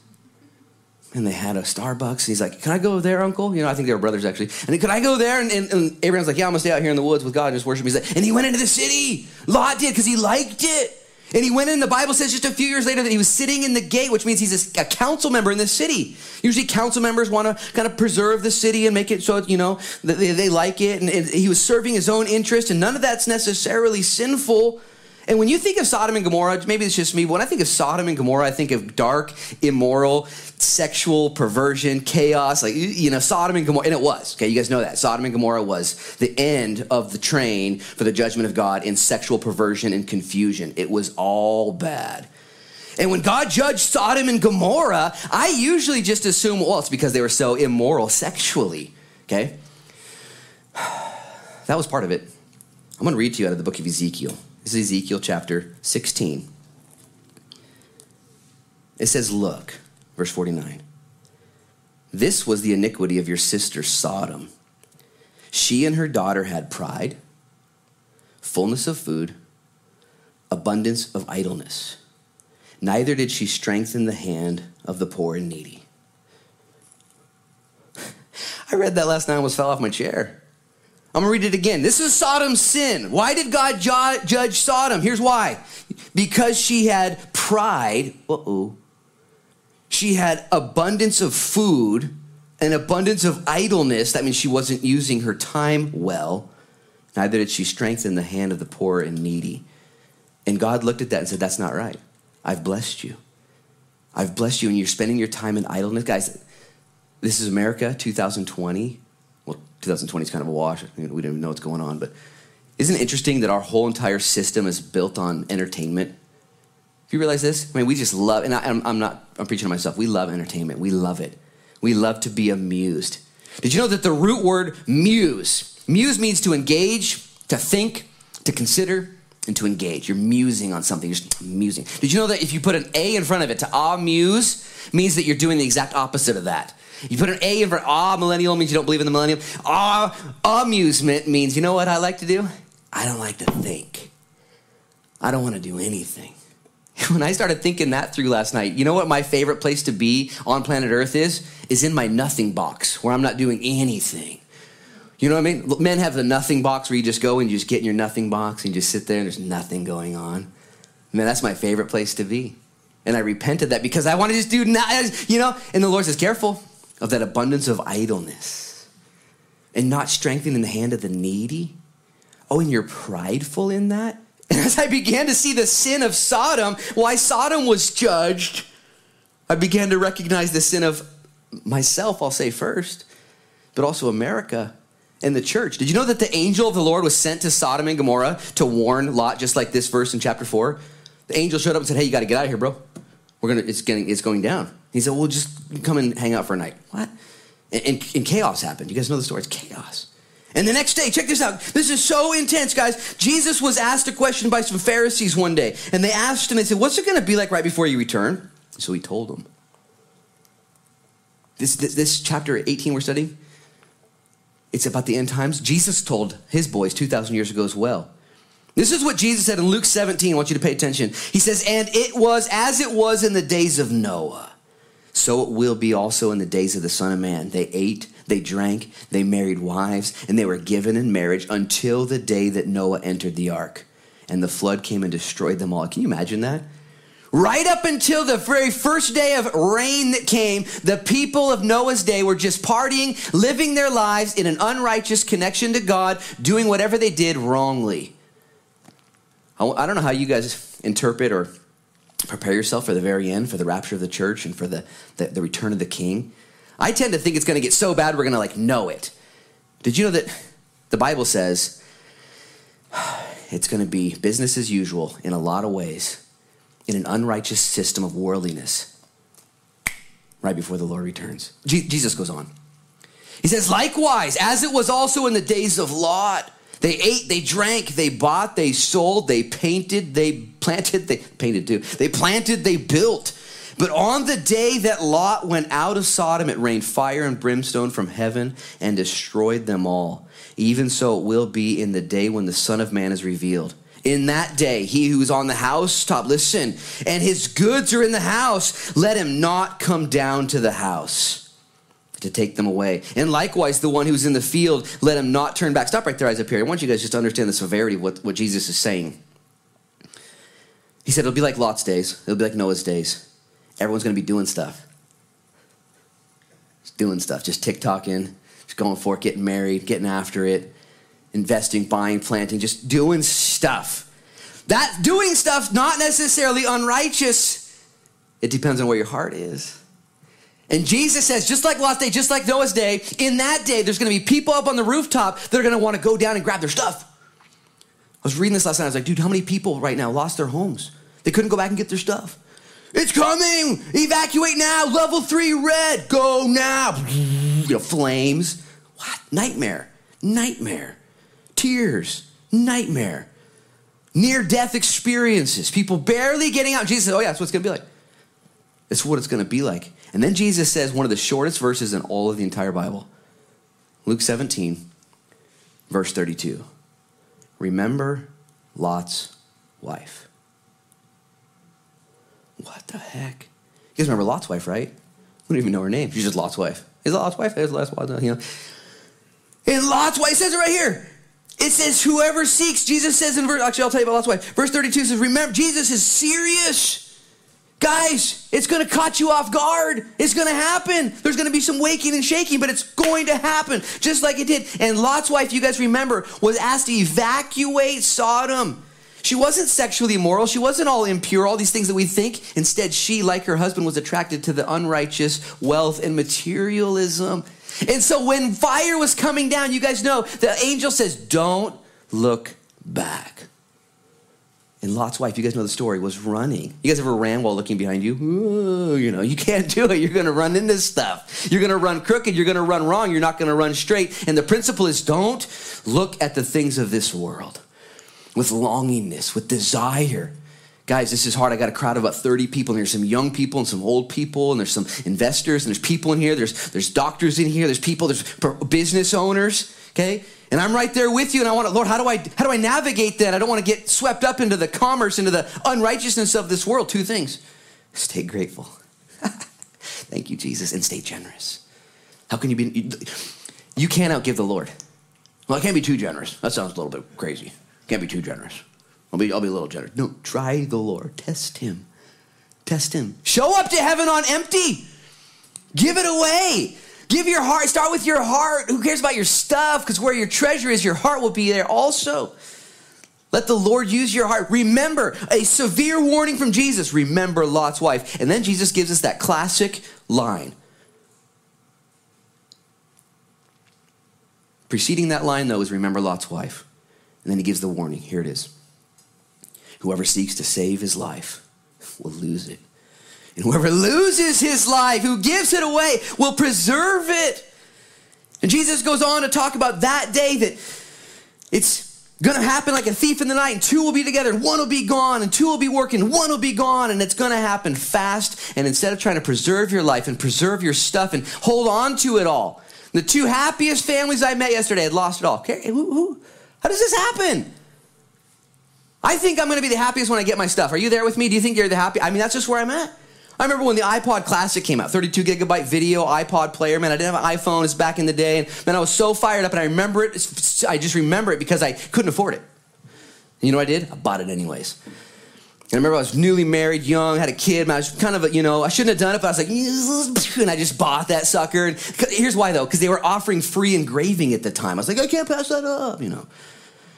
and they had a Starbucks. And he's like, Can I go there, Uncle? You know, I think they were brothers actually. And could I go there? And, and, and Abraham's like, Yeah, I'm gonna stay out here in the woods with God and just worship. He's like, and he went into the city. Lot did because he liked it. And he went in, the Bible says just a few years later that he was sitting in the gate, which means he's a, a council member in the city. Usually, council members want to kind of preserve the city and make it so, you know, they, they like it. And, and he was serving his own interest, and none of that's necessarily sinful. And when you think of Sodom and Gomorrah, maybe it's just me, but when I think of Sodom and Gomorrah, I think of dark, immoral, sexual perversion, chaos, like, you know, Sodom and Gomorrah. And it was, okay, you guys know that. Sodom and Gomorrah was the end of the train for the judgment of God in sexual perversion and confusion. It was all bad. And when God judged Sodom and Gomorrah, I usually just assume, well, it's because they were so immoral sexually, okay? <sighs> That was part of it. I'm going to read to you out of the book of Ezekiel. This is Ezekiel chapter 16. It says, Look, verse 49. This was the iniquity of your sister Sodom. She and her daughter had pride, fullness of food, abundance of idleness. Neither did she strengthen the hand of the poor and needy. <laughs> I read that last night and almost fell off my chair. I'm gonna read it again. This is Sodom's sin. Why did God ju- judge Sodom? Here's why. Because she had pride. Uh oh. She had abundance of food and abundance of idleness. That means she wasn't using her time well. Neither did she strengthen the hand of the poor and needy. And God looked at that and said, That's not right. I've blessed you. I've blessed you, and you're spending your time in idleness. Guys, this is America 2020. 2020 is kind of a wash. We don't even know what's going on. But isn't it interesting that our whole entire system is built on entertainment? Do you realize this? I mean, we just love, and I, am I'm not, I'm preaching to myself. We love entertainment. We love it. We love to be amused. Did you know that the root word muse, muse means to engage, to think, to consider, and to engage. You're musing on something. You're just musing. Did you know that if you put an A in front of it, to amuse means that you're doing the exact opposite of that? You put an A in front. Ah, millennial means you don't believe in the millennium. Ah, amusement means you know what I like to do? I don't like to think. I don't want to do anything. <laughs> When I started thinking that through last night, you know what my favorite place to be on planet Earth is? Is in my nothing box where I'm not doing anything. You know what I mean? Men have the nothing box where you just go and you just get in your nothing box and you just sit there and there's nothing going on. Man, that's my favorite place to be. And I repented that because I want to just do, nothing. you know, and the Lord says, careful of that abundance of idleness and not strengthening the hand of the needy. Oh, and you're prideful in that? <laughs> And as I began to see the sin of Sodom, why Sodom was judged, I began to recognize the sin of myself, I'll say first, but also America and the church. Did you know that the angel of the Lord was sent to Sodom and Gomorrah to warn Lot, just like this verse in chapter 4? The angel showed up and said, Hey, you got to get out of here, bro. We're gonna, it's getting, it's going down. He said, Well, just come and hang out for a night. What? And, and, and chaos happened. You guys know the story. It's chaos. And the next day, check this out. This is so intense, guys. Jesus was asked a question by some Pharisees one day, and they asked him, they said, What's it going to be like right before you return? So he told them. This, this, this chapter 18 we're studying, it's about the end times. Jesus told his boys 2,000 years ago as well. This is what Jesus said in Luke 17. I want you to pay attention. He says, And it was as it was in the days of Noah, so it will be also in the days of the Son of Man. They ate, they drank, they married wives, and they were given in marriage until the day that Noah entered the ark. And the flood came and destroyed them all. Can you imagine that? Right up until the very first day of rain that came, the people of Noah's day were just partying, living their lives in an unrighteous connection to God, doing whatever they did wrongly. I don't know how you guys interpret or prepare yourself for the very end, for the rapture of the church and for the, the, the return of the king. I tend to think it's going to get so bad we're going to like know it. Did you know that the Bible says it's going to be business as usual in a lot of ways? in an unrighteous system of worldliness right before the Lord returns. Je- Jesus goes on. He says, likewise, as it was also in the days of Lot, they ate, they drank, they bought, they sold, they painted, they planted, they painted too. They planted, they built. But on the day that Lot went out of Sodom, it rained fire and brimstone from heaven and destroyed them all. Even so it will be in the day when the Son of Man is revealed in that day. He who is on the housetop, listen, and his goods are in the house, let him not come down to the house to take them away. And likewise, the one who's in the field, let him not turn back. Stop right there, Isaiah Perry. I want you guys just to understand the severity of what, what Jesus is saying. He said it'll be like Lot's days, it'll be like Noah's days. Everyone's going to be doing stuff. Just doing stuff, just TikToking, just going for it, getting married, getting after it investing, buying, planting, just doing stuff. That doing stuff, not necessarily unrighteous. It depends on where your heart is. And Jesus says, just like Lot's day, just like Noah's day, in that day, there's going to be people up on the rooftop that are going to want to go down and grab their stuff. I was reading this last night. I was like, dude, how many people right now lost their homes? They couldn't go back and get their stuff. It's coming! Evacuate now! Level three red! Go now! Flames. What? Nightmare. Nightmare tears, nightmare, near death experiences, people barely getting out. Jesus Oh, yeah, that's what it's going to be like. It's what it's going to be like. And then Jesus says one of the shortest verses in all of the entire Bible Luke 17, verse 32. Remember Lot's wife. What the heck? You guys remember Lot's wife, right? We don't even know her name. She's just Lot's wife. Is Lot's wife? Is Lot's wife? You know. And Lot's wife says it right here. It says, whoever seeks, Jesus says in verse, actually, I'll tell you about Lot's wife. Verse 32 says, remember, Jesus is serious. Guys, it's going to catch you off guard. It's going to happen. There's going to be some waking and shaking, but it's going to happen just like it did. And Lot's wife, you guys remember, was asked to evacuate Sodom. She wasn't sexually immoral. She wasn't all impure, all these things that we think. Instead, she, like her husband, was attracted to the unrighteous wealth and materialism. And so when fire was coming down, you guys know, the angel says, Don't look back. And Lot's wife, you guys know the story, was running. You guys ever ran while looking behind you? Ooh, you know, you can't do it. You're going to run into stuff. You're going to run crooked. You're going to run wrong. You're not going to run straight. And the principle is don't look at the things of this world with longingness, with desire guys, this is hard. I got a crowd of about 30 people, and there's some young people and some old people, and there's some investors, and there's people in here, there's, there's doctors in here, there's people, there's business owners, okay? And I'm right there with you, and I want to, Lord, how do I how do I navigate that? I don't want to get swept up into the commerce, into the unrighteousness of this world. Two things. Stay grateful. <laughs> Thank you, Jesus, and stay generous. How can you be you, you can't outgive the Lord. Well, I can't be too generous. That sounds a little bit crazy. Can't be too generous. I'll be, I'll be a little generous. No, try the Lord. Test Him. Test Him. Show up to heaven on empty. Give it away. Give your heart. Start with your heart. Who cares about your stuff? Because where your treasure is, your heart will be there also. Let the Lord use your heart. Remember a severe warning from Jesus. Remember Lot's wife. And then Jesus gives us that classic line. Preceding that line, though, is remember Lot's wife. And then he gives the warning. Here it is. Whoever seeks to save his life will lose it. And whoever loses his life, who gives it away, will preserve it. And Jesus goes on to talk about that day that it's going to happen like a thief in the night, and two will be together, and one will be gone, and two will be working, one will be gone, and it's going to happen fast. And instead of trying to preserve your life and preserve your stuff and hold on to it all, the two happiest families I met yesterday had lost it all. Okay, who, who, how does this happen? I think I'm going to be the happiest when I get my stuff. Are you there with me? Do you think you're the happy? I mean, that's just where I'm at. I remember when the iPod Classic came out, 32 gigabyte video iPod player. Man, I didn't have an iPhone. It's back in the day, and man, I was so fired up, and I remember it. I just remember it because I couldn't afford it. And you know what I did? I bought it anyways. And I remember I was newly married, young, had a kid. Man, I was kind of, a, you know, I shouldn't have done it, but I was like, and I just bought that sucker. And here's why though, because they were offering free engraving at the time. I was like, I can't pass that up, you know.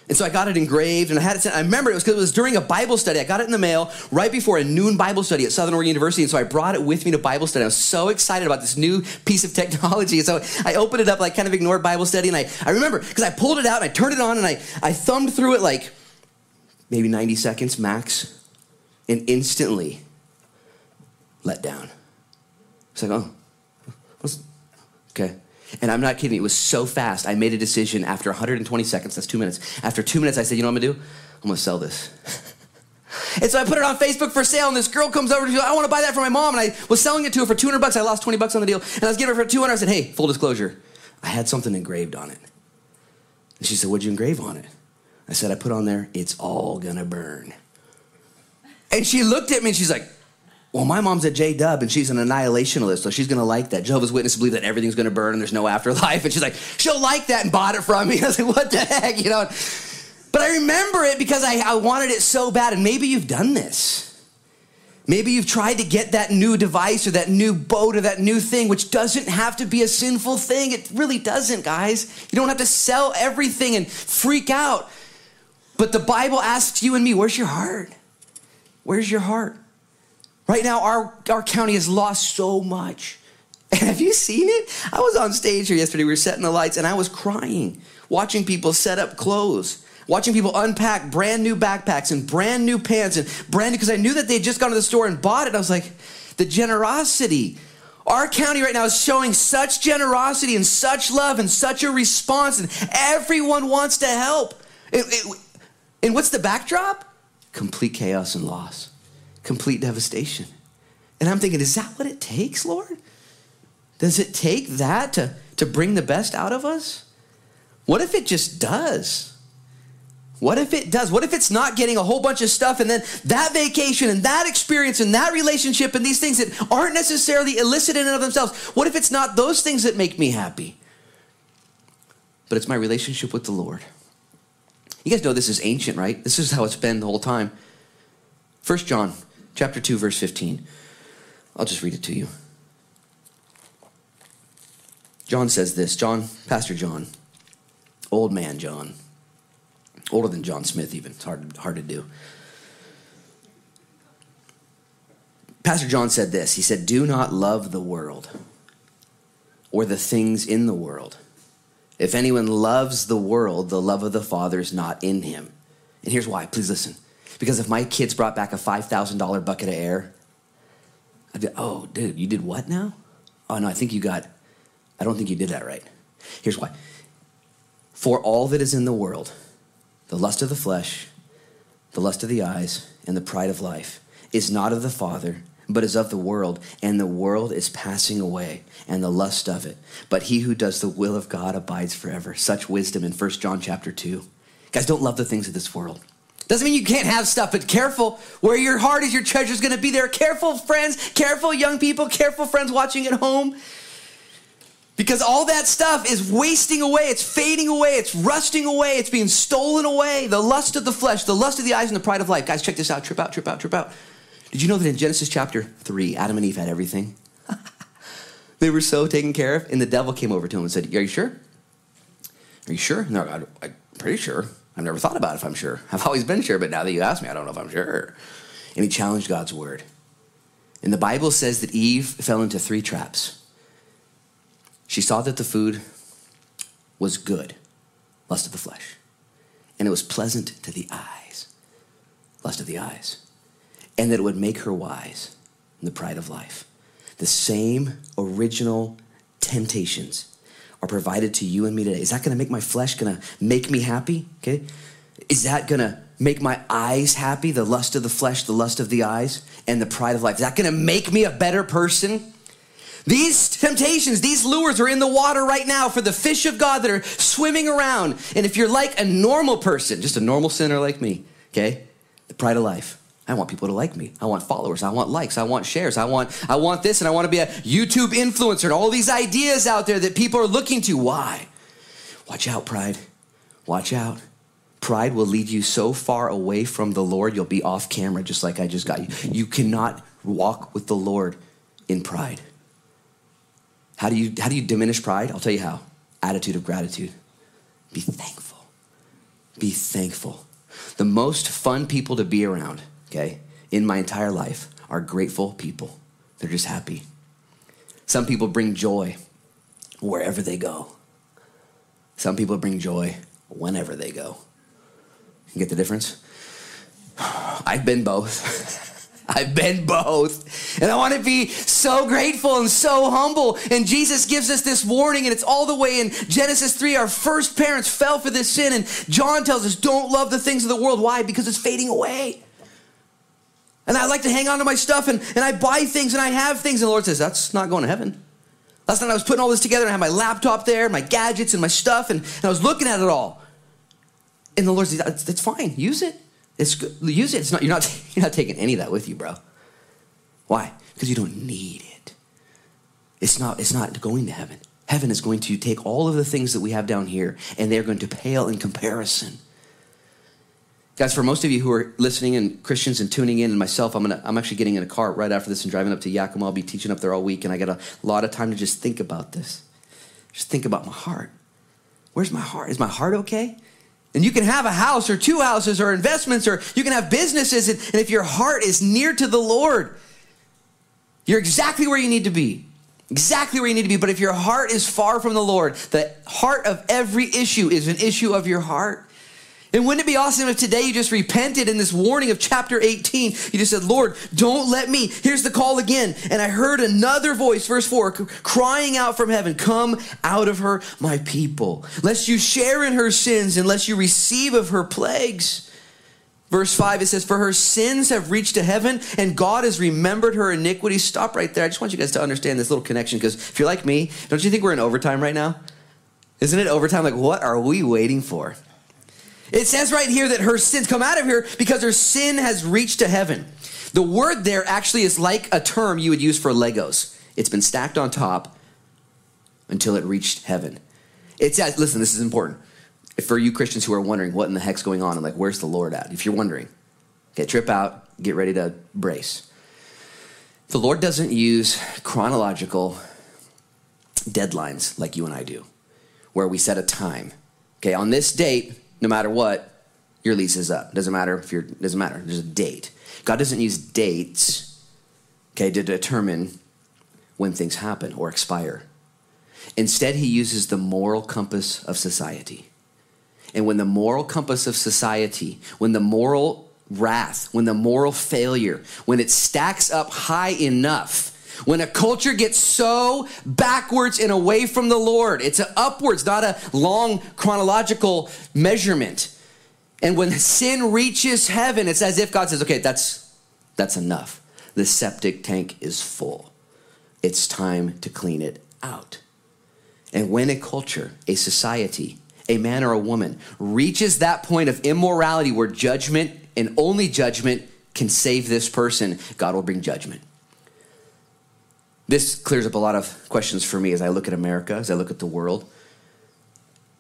And so I got it engraved and I had it sent. I remember it was because it was during a Bible study. I got it in the mail right before a noon Bible study at Southern Oregon University. And so I brought it with me to Bible study. I was so excited about this new piece of technology. And so I opened it up, like kind of ignored Bible study. And I, I remember because I pulled it out and I turned it on and I, I thumbed through it like maybe 90 seconds max and instantly let down. It's like, oh, okay. And I'm not kidding, it was so fast. I made a decision after 120 seconds, that's two minutes. After two minutes, I said, you know what I'm gonna do? I'm gonna sell this. <laughs> and so I put it on Facebook for sale, and this girl comes over to me, I wanna buy that for my mom. And I was selling it to her for 200 bucks. I lost 20 bucks on the deal. And I was giving her for 200. I said, hey, full disclosure, I had something engraved on it. And she said, what'd you engrave on it? I said, I put on there, it's all gonna burn. And she looked at me and she's like, well, my mom's a J Dub and she's an annihilationalist, so she's gonna like that. Jehovah's Witnesses believe that everything's gonna burn and there's no afterlife. And she's like, she'll like that and bought it from me. <laughs> I was like, what the heck, you know? But I remember it because I, I wanted it so bad. And maybe you've done this. Maybe you've tried to get that new device or that new boat or that new thing, which doesn't have to be a sinful thing. It really doesn't, guys. You don't have to sell everything and freak out. But the Bible asks you and me, where's your heart? Where's your heart? Right now, our, our county has lost so much. And have you seen it? I was on stage here yesterday. We were setting the lights, and I was crying, watching people set up clothes, watching people unpack brand new backpacks and brand new pants and brand new, because I knew that they'd just gone to the store and bought it. I was like, the generosity. Our county right now is showing such generosity and such love and such a response, and everyone wants to help. It, it, and what's the backdrop? Complete chaos and loss complete devastation. And I'm thinking, is that what it takes, Lord? Does it take that to, to bring the best out of us? What if it just does? What if it does? What if it's not getting a whole bunch of stuff and then that vacation and that experience and that relationship and these things that aren't necessarily illicit in and of themselves? What if it's not those things that make me happy? But it's my relationship with the Lord. You guys know this is ancient, right? This is how it's been the whole time. First John chapter 2, verse 15. I'll just read it to you. John says this John, Pastor John, old man John, older than John Smith, even. It's hard, hard to do. Pastor John said this He said, Do not love the world or the things in the world. If anyone loves the world, the love of the Father is not in him. And here's why. Please listen. Because if my kids brought back a $5,000 bucket of air, I'd be, oh, dude, you did what now? Oh, no, I think you got, I don't think you did that right. Here's why. For all that is in the world, the lust of the flesh, the lust of the eyes, and the pride of life, is not of the Father, but is of the world, and the world is passing away, and the lust of it. But he who does the will of God abides forever. Such wisdom in 1 John chapter 2. Guys, don't love the things of this world. Doesn't mean you can't have stuff, but careful. Where your heart is, your treasure is going to be there. Careful, friends. Careful, young people. Careful, friends watching at home. Because all that stuff is wasting away. It's fading away. It's rusting away. It's being stolen away. The lust of the flesh, the lust of the eyes, and the pride of life. Guys, check this out. Trip out, trip out, trip out. Did you know that in Genesis chapter 3, Adam and Eve had everything? <laughs> they were so taken care of. And the devil came over to him and said, Are you sure? Are you sure? No, I'm pretty sure. I've never thought about it, if I'm sure. I've always been sure, but now that you ask me, I don't know if I'm sure. And he challenged God's word. And the Bible says that Eve fell into three traps. She saw that the food was good, lust of the flesh, and it was pleasant to the eyes, lust of the eyes, and that it would make her wise in the pride of life. The same original temptations are provided to you and me today, is that gonna make my flesh gonna make me happy? Okay? Is that gonna make my eyes happy? The lust of the flesh, the lust of the eyes, and the pride of life. Is that gonna make me a better person? These temptations, these lures are in the water right now for the fish of God that are swimming around. And if you're like a normal person, just a normal sinner like me, okay? The pride of life. I want people to like me. I want followers. I want likes. I want shares. I want I want this and I want to be a YouTube influencer and all these ideas out there that people are looking to. Why? Watch out, pride. Watch out. Pride will lead you so far away from the Lord, you'll be off camera just like I just got you. You cannot walk with the Lord in pride. How do you how do you diminish pride? I'll tell you how. Attitude of gratitude. Be thankful. Be thankful. The most fun people to be around okay, in my entire life are grateful people. They're just happy. Some people bring joy wherever they go. Some people bring joy whenever they go. You get the difference? <sighs> I've been both. <laughs> I've been both. And I want to be so grateful and so humble. And Jesus gives us this warning, and it's all the way in Genesis 3. Our first parents fell for this sin. And John tells us, don't love the things of the world. Why? Because it's fading away. And I like to hang on to my stuff and, and I buy things and I have things. And the Lord says, That's not going to heaven. Last night I was putting all this together and I had my laptop there, my gadgets and my stuff, and, and I was looking at it all. And the Lord says, That's, it's fine. Use it. It's good. Use it. It's not, you're, not, <laughs> you're not taking any of that with you, bro. Why? Because you don't need it. It's not, it's not going to heaven. Heaven is going to take all of the things that we have down here and they're going to pale in comparison Guys, for most of you who are listening and Christians and tuning in, and myself, I'm gonna I'm actually getting in a car right after this and driving up to Yakima. I'll be teaching up there all week, and I got a lot of time to just think about this. Just think about my heart. Where's my heart? Is my heart okay? And you can have a house or two houses or investments, or you can have businesses, and, and if your heart is near to the Lord, you're exactly where you need to be. Exactly where you need to be. But if your heart is far from the Lord, the heart of every issue is an issue of your heart. And wouldn't it be awesome if today you just repented in this warning of chapter 18? You just said, Lord, don't let me. Here's the call again. And I heard another voice, verse 4, crying out from heaven, Come out of her, my people, lest you share in her sins, unless you receive of her plagues. Verse 5, it says, For her sins have reached to heaven, and God has remembered her iniquities. Stop right there. I just want you guys to understand this little connection, because if you're like me, don't you think we're in overtime right now? Isn't it overtime? Like, what are we waiting for? It says right here that her sins come out of here because her sin has reached to heaven. The word there actually is like a term you would use for Legos. It's been stacked on top until it reached heaven. It says, listen, this is important. For you Christians who are wondering what in the heck's going on, and like, where's the Lord at? If you're wondering, okay, trip out, get ready to brace. The Lord doesn't use chronological deadlines like you and I do, where we set a time. Okay, on this date, no matter what, your lease is up. Doesn't matter if you're, doesn't matter. There's a date. God doesn't use dates, okay, to determine when things happen or expire. Instead, he uses the moral compass of society. And when the moral compass of society, when the moral wrath, when the moral failure, when it stacks up high enough, when a culture gets so backwards and away from the Lord, it's upwards, not a long chronological measurement. And when sin reaches heaven, it's as if God says, okay, that's, that's enough. The septic tank is full. It's time to clean it out. And when a culture, a society, a man or a woman reaches that point of immorality where judgment and only judgment can save this person, God will bring judgment. This clears up a lot of questions for me as I look at America, as I look at the world.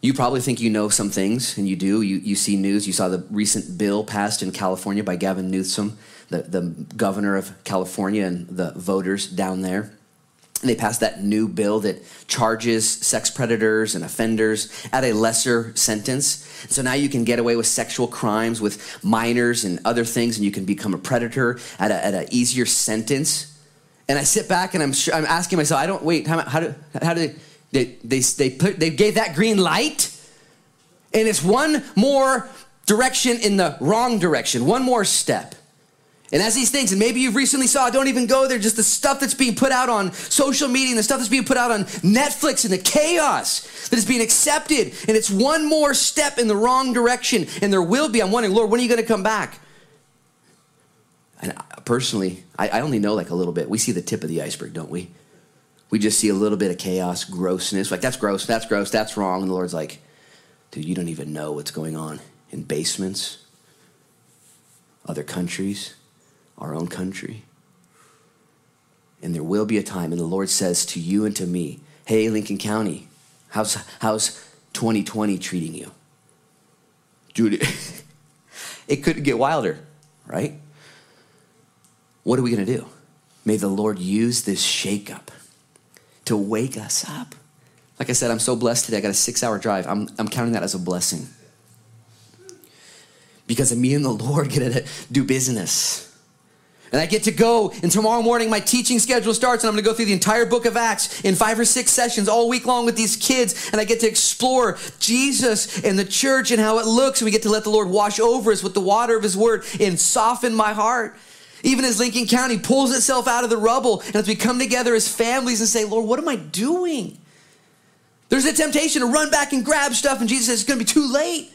You probably think you know some things, and you do. You, you see news. You saw the recent bill passed in California by Gavin Newsom, the, the governor of California, and the voters down there. And they passed that new bill that charges sex predators and offenders at a lesser sentence. So now you can get away with sexual crimes with minors and other things, and you can become a predator at an at a easier sentence and I sit back and I'm, sure, I'm asking myself, I don't, wait, how, how do, how do they, they, they, put, they gave that green light? And it's one more direction in the wrong direction, one more step. And as these things, and maybe you've recently saw, don't even go there, just the stuff that's being put out on social media and the stuff that's being put out on Netflix and the chaos that is being accepted. And it's one more step in the wrong direction. And there will be, I'm wondering, Lord, when are you going to come back? And personally, I, I only know like a little bit. We see the tip of the iceberg, don't we? We just see a little bit of chaos, grossness. Like, that's gross, that's gross, that's wrong. And the Lord's like, dude, you don't even know what's going on in basements, other countries our own country. And there will be a time, and the Lord says to you and to me, Hey, Lincoln County, how's, how's 2020 treating you? Dude, <laughs> it couldn't get wilder, right? What are we going to do? May the Lord use this shakeup to wake us up. Like I said, I'm so blessed today. I got a six hour drive. I'm, I'm counting that as a blessing. Because me and the Lord <laughs> get to do business. And I get to go, and tomorrow morning my teaching schedule starts, and I'm gonna go through the entire book of Acts in five or six sessions all week long with these kids, and I get to explore Jesus and the church and how it looks, and we get to let the Lord wash over us with the water of His Word and soften my heart. Even as Lincoln County pulls itself out of the rubble, and as we come together as families and say, Lord, what am I doing? There's a temptation to run back and grab stuff, and Jesus says, it's gonna be too late.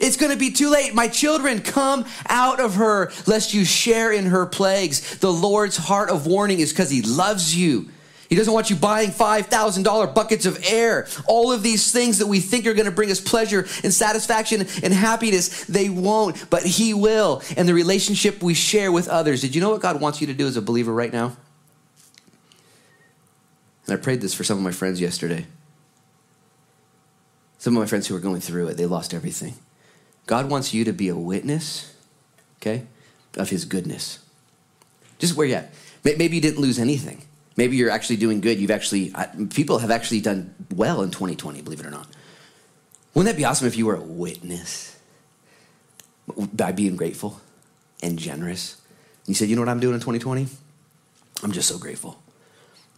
It's going to be too late. My children, come out of her, lest you share in her plagues. The Lord's heart of warning is because he loves you. He doesn't want you buying $5,000 buckets of air. All of these things that we think are going to bring us pleasure and satisfaction and happiness, they won't, but He will. And the relationship we share with others. Did you know what God wants you to do as a believer right now? And I prayed this for some of my friends yesterday. Some of my friends who are going through it, they lost everything. God wants you to be a witness, okay, of his goodness. Just where you at. Maybe you didn't lose anything. Maybe you're actually doing good. You've actually, uh, people have actually done well in 2020, believe it or not. Wouldn't that be awesome if you were a witness by being grateful and generous? You said, you know what I'm doing in 2020? I'm just so grateful.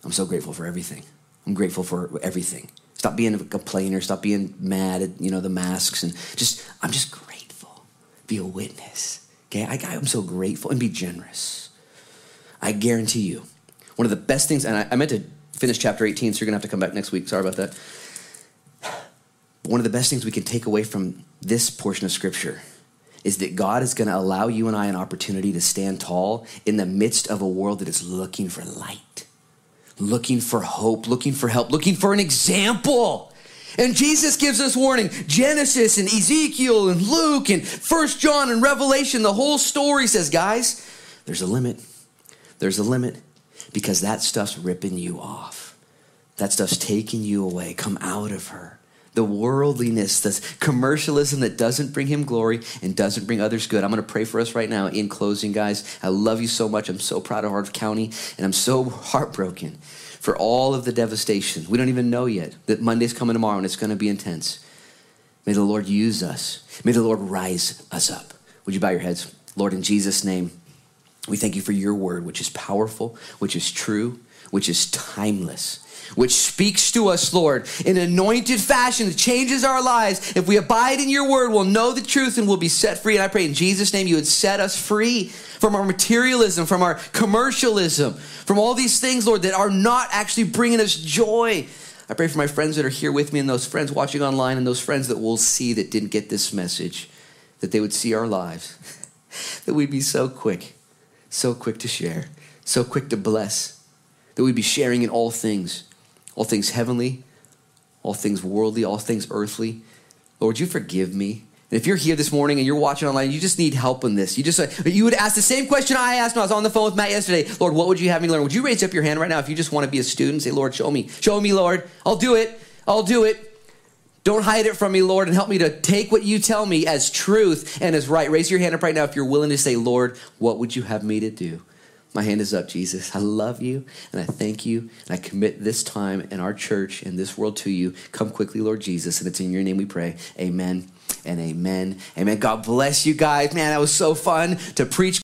I'm so grateful for everything. I'm grateful for everything. Stop being a complainer. Stop being mad at you know the masks and just I'm just grateful. Be a witness. Okay, I, I'm so grateful and be generous. I guarantee you, one of the best things. And I, I meant to finish chapter 18, so you're gonna have to come back next week. Sorry about that. One of the best things we can take away from this portion of scripture is that God is going to allow you and I an opportunity to stand tall in the midst of a world that is looking for light looking for hope, looking for help, looking for an example. And Jesus gives us warning. Genesis and Ezekiel and Luke and First John and Revelation, the whole story says, guys, there's a limit. There's a limit because that stuff's ripping you off. That stuff's taking you away. Come out of her. The worldliness, the commercialism that doesn't bring him glory and doesn't bring others good. I'm going to pray for us right now in closing, guys. I love you so much. I'm so proud of Hart County, and I'm so heartbroken for all of the devastation. We don't even know yet that Monday's coming tomorrow and it's going to be intense. May the Lord use us. May the Lord rise us up. Would you bow your heads? Lord, in Jesus' name, we thank you for your word, which is powerful, which is true, which is timeless which speaks to us, Lord, in anointed fashion that changes our lives. If we abide in your word, we'll know the truth and we'll be set free. And I pray in Jesus' name you would set us free from our materialism, from our commercialism, from all these things, Lord, that are not actually bringing us joy. I pray for my friends that are here with me and those friends watching online and those friends that will see that didn't get this message, that they would see our lives, <laughs> that we'd be so quick, so quick to share, so quick to bless, that we'd be sharing in all things all things heavenly, all things worldly, all things earthly. Lord, you forgive me. And if you're here this morning and you're watching online, you just need help in this. You just uh, you would ask the same question I asked when I was on the phone with Matt yesterday. Lord, what would you have me learn? Would you raise up your hand right now if you just want to be a student? Say, Lord, show me. Show me, Lord. I'll do it. I'll do it. Don't hide it from me, Lord, and help me to take what you tell me as truth and as right. Raise your hand up right now if you're willing to say, Lord, what would you have me to do? My hand is up, Jesus. I love you and I thank you. And I commit this time in our church and this world to you. Come quickly, Lord Jesus. And it's in your name we pray. Amen and amen. Amen. God bless you guys. Man, that was so fun to preach.